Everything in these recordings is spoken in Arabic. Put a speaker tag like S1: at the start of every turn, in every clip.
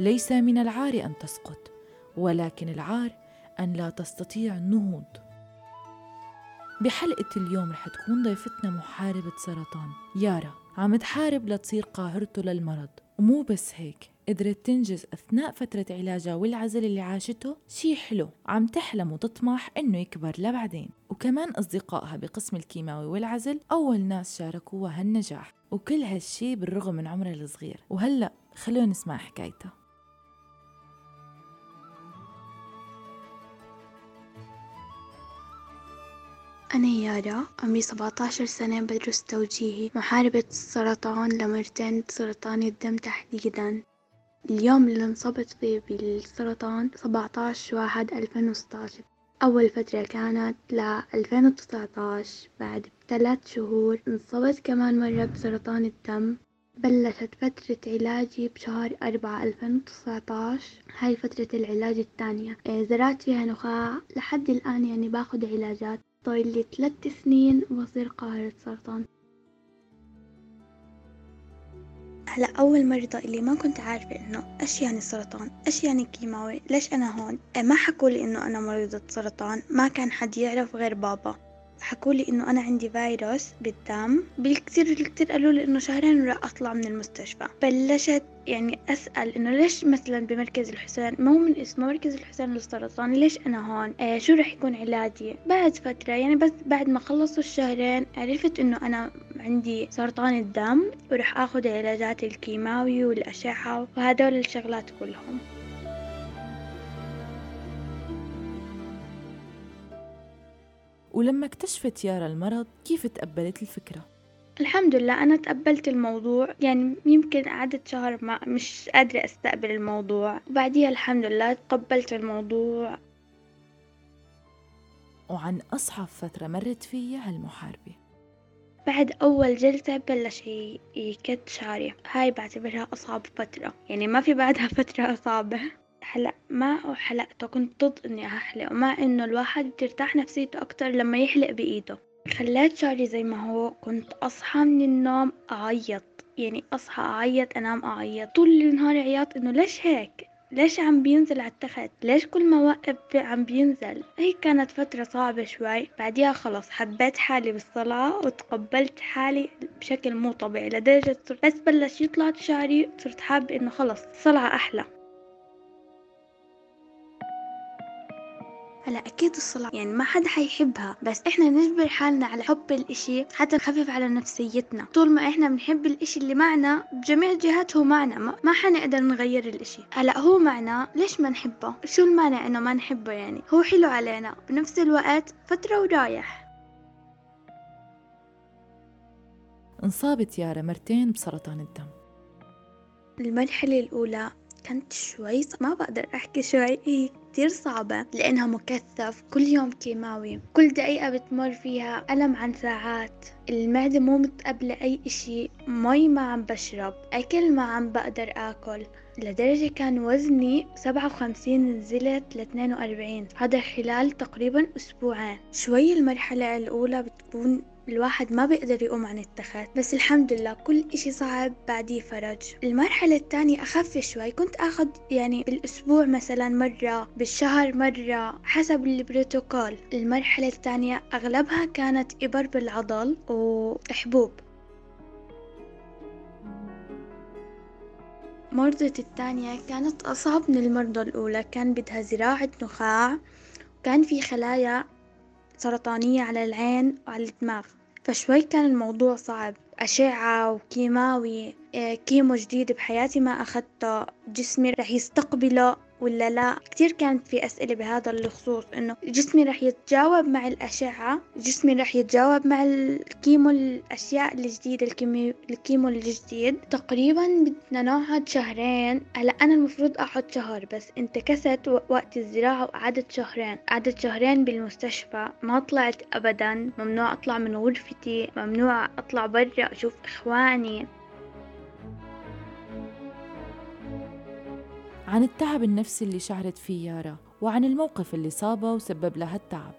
S1: ليس من العار أن تسقط ولكن العار أن لا تستطيع النهوض. بحلقة اليوم رح تكون ضيفتنا محاربة سرطان. يارا عم تحارب لتصير قاهرته للمرض. ومو بس هيك قدرت تنجز أثناء فترة علاجها والعزل اللي عاشته شي حلو. عم تحلم وتطمح إنه يكبر لبعدين. وكمان أصدقائها بقسم الكيماوي والعزل أول ناس شاركوها هالنجاح. وكل هالشي بالرغم من عمرها الصغير. وهلأ خلونا نسمع حكايتها.
S2: أنا يارا عمري سبعتاشر سنة بدرس توجيهي محاربة السرطان لمرتين سرطان الدم تحديدا. اليوم اللي انصبت فيه بالسرطان سبعتاش واحد ألفين وستاشر. أول فترة كانت لألفين وتسعتاش بعد بثلاث شهور انصبت كمان مرة بسرطان الدم. بلشت فترة علاجي بشهر أربعة ألفين هاي فترة العلاج الثانية. إيه، زرعت فيها نخاع. لحد الآن يعني باخد علاجات. طايل لي ثلاث سنين وبصير قاهرة سرطان. هلا أول مرضى اللي ما كنت عارفة إنه إيش يعني السرطان إيش يعني كيماوي ليش أنا هون؟ ما حكولي إنه أنا مريضة سرطان ما كان حد يعرف غير بابا. حكولي إنه أنا عندي فيروس بالدم. بالكثير الكثير قالوا لي إنه شهرين وراح أطلع من المستشفى. بلشت يعني أسأل إنه ليش مثلا بمركز الحسين؟ ما هو من اسمه مركز الحسين للسرطان ليش أنا هون؟ آه شو رح يكون علاجي؟ بعد فترة يعني بس بعد ما خلصوا الشهرين عرفت إنه أنا عندي سرطان الدم ورح أخذ علاجات الكيماوي والأشعة وهدول الشغلات كلهم.
S1: ولما اكتشفت يارا المرض كيف تقبلت الفكرة؟
S2: الحمد لله أنا تقبلت الموضوع يعني يمكن قعدت شهر ما مش قادرة أستقبل الموضوع. وبعديها الحمد لله تقبلت الموضوع.
S1: وعن أصعب فترة مرت فيها هالمحاربة
S2: بعد أول جلسة بلش يكت شعري. هاي بعتبرها أصعب فترة يعني ما في بعدها فترة أصعب هلأ ما حلقته كنت ضد إني أحلق مع إنه الواحد بترتاح نفسيته أكتر لما يحلق بإيده. خليت شعري زي ما هو كنت أصحى من النوم أعيط يعني أصحى أعيط أنام أعيط. طول النهار عياط إنه ليش هيك؟ ليش عم بينزل على التخت ليش كل ما وقف عم بينزل؟ هي كانت فترة صعبة شوي. بعديها خلص حبيت حالي بالصلاة وتقبلت حالي بشكل مو طبيعي لدرجة بس بلش يطلع شعري صرت حابة إنه خلص الصلعة أحلى. هلا أكيد الصلاة يعني ما حدا حيحبها بس إحنا نجبر حالنا على حب الإشي حتى نخفف على نفسيتنا. طول ما إحنا بنحب الإشي اللي معنا بجميع الجهات هو معنا ما, ما حنقدر نغير الإشي. هلا هو معنا ليش ما نحبه؟ شو المانع إنه ما نحبه يعني؟ هو حلو علينا بنفس الوقت فترة ورايح.
S1: انصابت يارا مرتين بسرطان الدم.
S2: المرحلة الأولى كانت شوي ما بقدر أحكي شوي. هي كتير صعبة لأنها مكثف كل يوم كيماوي كل دقيقة بتمر فيها ألم عن ساعات. المعدة مو متقبلة أي إشي. مي ما عم بشرب أكل ما عم بقدر آكل. لدرجة كان وزني سبعة وخمسين نزلت لاثنين وأربعين. هذا خلال تقريبا أسبوعين. شوي المرحلة الأولى بتكون الواحد ما بيقدر يقوم عن التخت بس الحمد لله كل إشي صعب بعديه فرج المرحلة الثانية أخف شوي كنت آخذ يعني بالأسبوع مثلا مرة بالشهر مرة حسب البروتوكول. المرحلة الثانية أغلبها كانت إبر بالعضل وحبوب. مرضتي الثانية كانت أصعب من المرضى الأولى كان بدها زراعة نخاع وكان في خلايا سرطانية على العين وعلى الدماغ. فشوي كان الموضوع صعب. أشعة وكيماوي آه، chemo جديد بحياتي ما أخدته جسمي رح يستقبله. ولا لا؟ كتير كانت في أسئلة بهذا الخصوص إنه جسمي رح يتجاوب مع الأشعة جسمي رح يتجاوب مع ال chemo الأشياء الجديدة ال chemo, ال chemo الجديد. تقريبا بدنا نقعد شهرين. هلأ أنا المفروض أقعد شهر بس انتكست وقت الزراعة وقعدت شهرين. قعدت شهرين بالمستشفى ما طلعت أبدا. ممنوع أطلع من غرفتي ممنوع أطلع برا أشوف إخواني.
S1: عن التعب النفسي اللي شعرت فيه يارا وعن الموقف اللي صابه وسبب لها التعب.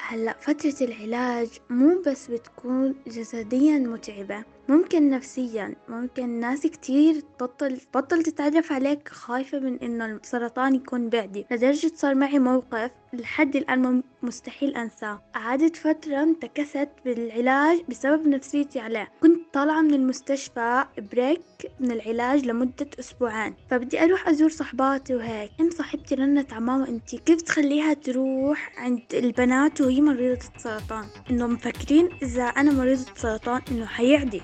S2: هلأ فترة العلاج مو بس بتكون جسديا متعبة ممكن نفسيا ممكن ناس كتير تبطل تبطل تتعرف عليك خايفة من إنه السرطان يكون بعدي. لدرجة صار معي موقف لحد الآن مستحيل أنساه. قعدت فترة انتكست بالعلاج بسبب نفسيتي عليه. كنت طالعة من المستشفى بريك من العلاج لمدة أسبوعين. فبدي أروح أزور صحباتي وهيك. ام صاحبتي رنت عماما انتي كيف تخليها تروح عند البنات وهي مريضة سرطان؟ انه مفكرين إذا أنا مريضة سرطان إنه حيعدي.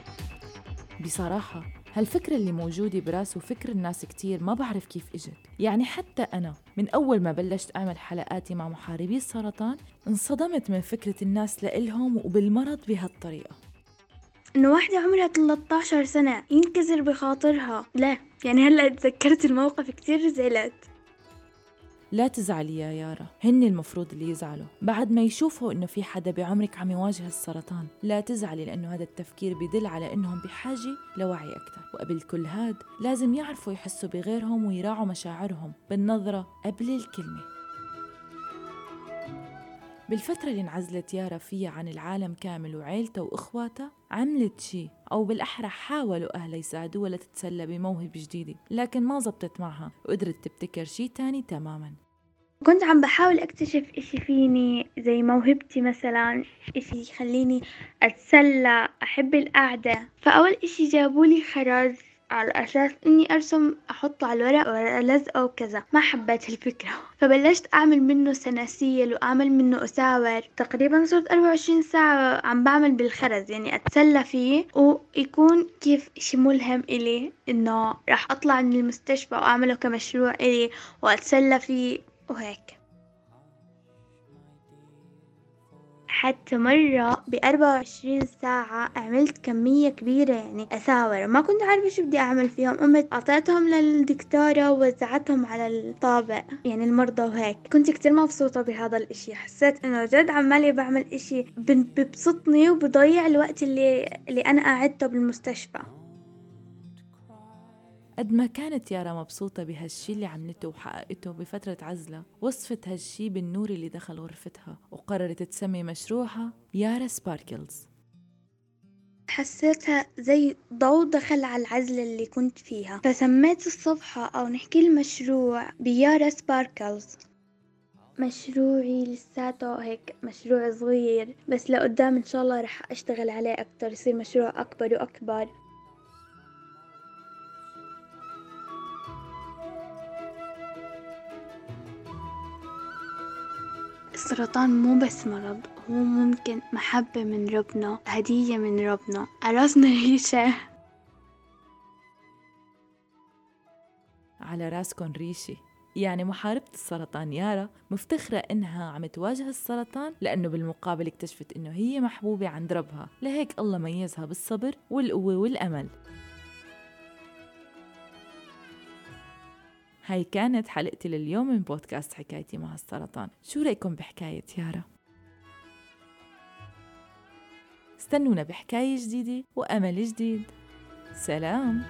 S1: بصراحة هالفكرة اللي موجودة براسه فكر الناس كتير ما بعرف كيف إجت. يعني حتى أنا من أول ما بلشت أعمل حلقاتي مع محاربي السرطان انصدمت من فكرة الناس لإلهم وبالمرض بهالطريقة.
S2: إنه واحدة عمرها 13 سنة ينكسر بخاطرها. لا يعني هلأ تذكرت الموقف كتير زعلت.
S1: لا تزعلي يا يارا. هن المفروض اللي يزعلوا. بعد ما يشوفوا إنه في حدا بعمرك عم يواجه السرطان لا تزعلي لأنه هذا التفكير بدل على إنهم بحاجة لوعي أكثر. وقبل كل هاد لازم يعرفوا يحسوا بغيرهم ويراعوا مشاعرهم بالنظرة قبل الكلمة. بالفترة اللي انعزلت يارا فيها عن العالم كامل وعيلتها وإخواتها عملت شي أو بالأحرى حاولوا أهلها يساعدوها لتتسلى بموهبة جديدة لكن ما زبطت معها وقدرت تبتكر شي تاني تماما.
S2: كنت عم بحاول أكتشف إشي فيني زي موهبتي مثلا إشي يخليني أتسلى أحب القعدة. فأول إشي جابولي خرز على أساس إني أرسم أحطه على الورق وألزقه وكذا ما حبيت الفكرة. فبلشت أعمل منه سناسيل وأعمل منه أساور. تقريبا صرت أربعة وعشرين ساعة عم بعمل بالخرز يعني أتسلى فيه ويكون كيف إشي ملهم إلي إنه راح أطلع من المستشفى وأعمله كمشروع إلي وأتسلى فيه وهيك. حتى مرة بأربعة وعشرين ساعة عملت كمية كبيرة يعني أساور ما كنت عارفة شو بدي أعمل فيهم. قمت أعطيتهم للدكتورة ووزعتهم على الطابق يعني المرضى وهيك. كنت كتير مبسوطة بهذا الإشي. حسيت إنه جد عمالي بعمل إشي ببسطني وبضيع الوقت اللي اللي أنا قعدته بالمستشفى.
S1: قد ما كانت يارا مبسوطة بهالشي اللي عملته وحققته بفترة عزلة وصفت هالشي بالنور اللي دخل غرفتها وقررت تسمي مشروعها يارا سباركلز.
S2: حسيتها زي ضوء دخل على العزلة اللي كنت فيها. فسميت الصفحة أو نحكي المشروع بيارا Sparkles. مشروعي لساته هيك مشروع صغير بس لقدام إن شاء الله رح أشتغل عليه أكتر يصير مشروع أكبر وأكبر. السرطان مو بس مرض هو ممكن محبة من ربنا هدية من ربنا. عرسنا ريشة
S1: على راسكن ريشة يعني محاربة السرطان يارا مفتخرة إنها عم تواجه السرطان لأنه بالمقابل اكتشفت إنه هي محبوبة عند ربها. لهيك الله ميزها بالصبر والقوة والأمل. هاي كانت حلقتي لليوم من بودكاست حكايتي مع السرطان. شو رأيكم بحكاية يارا؟ استنونا بحكاية جديدة وأمل جديد. سلام.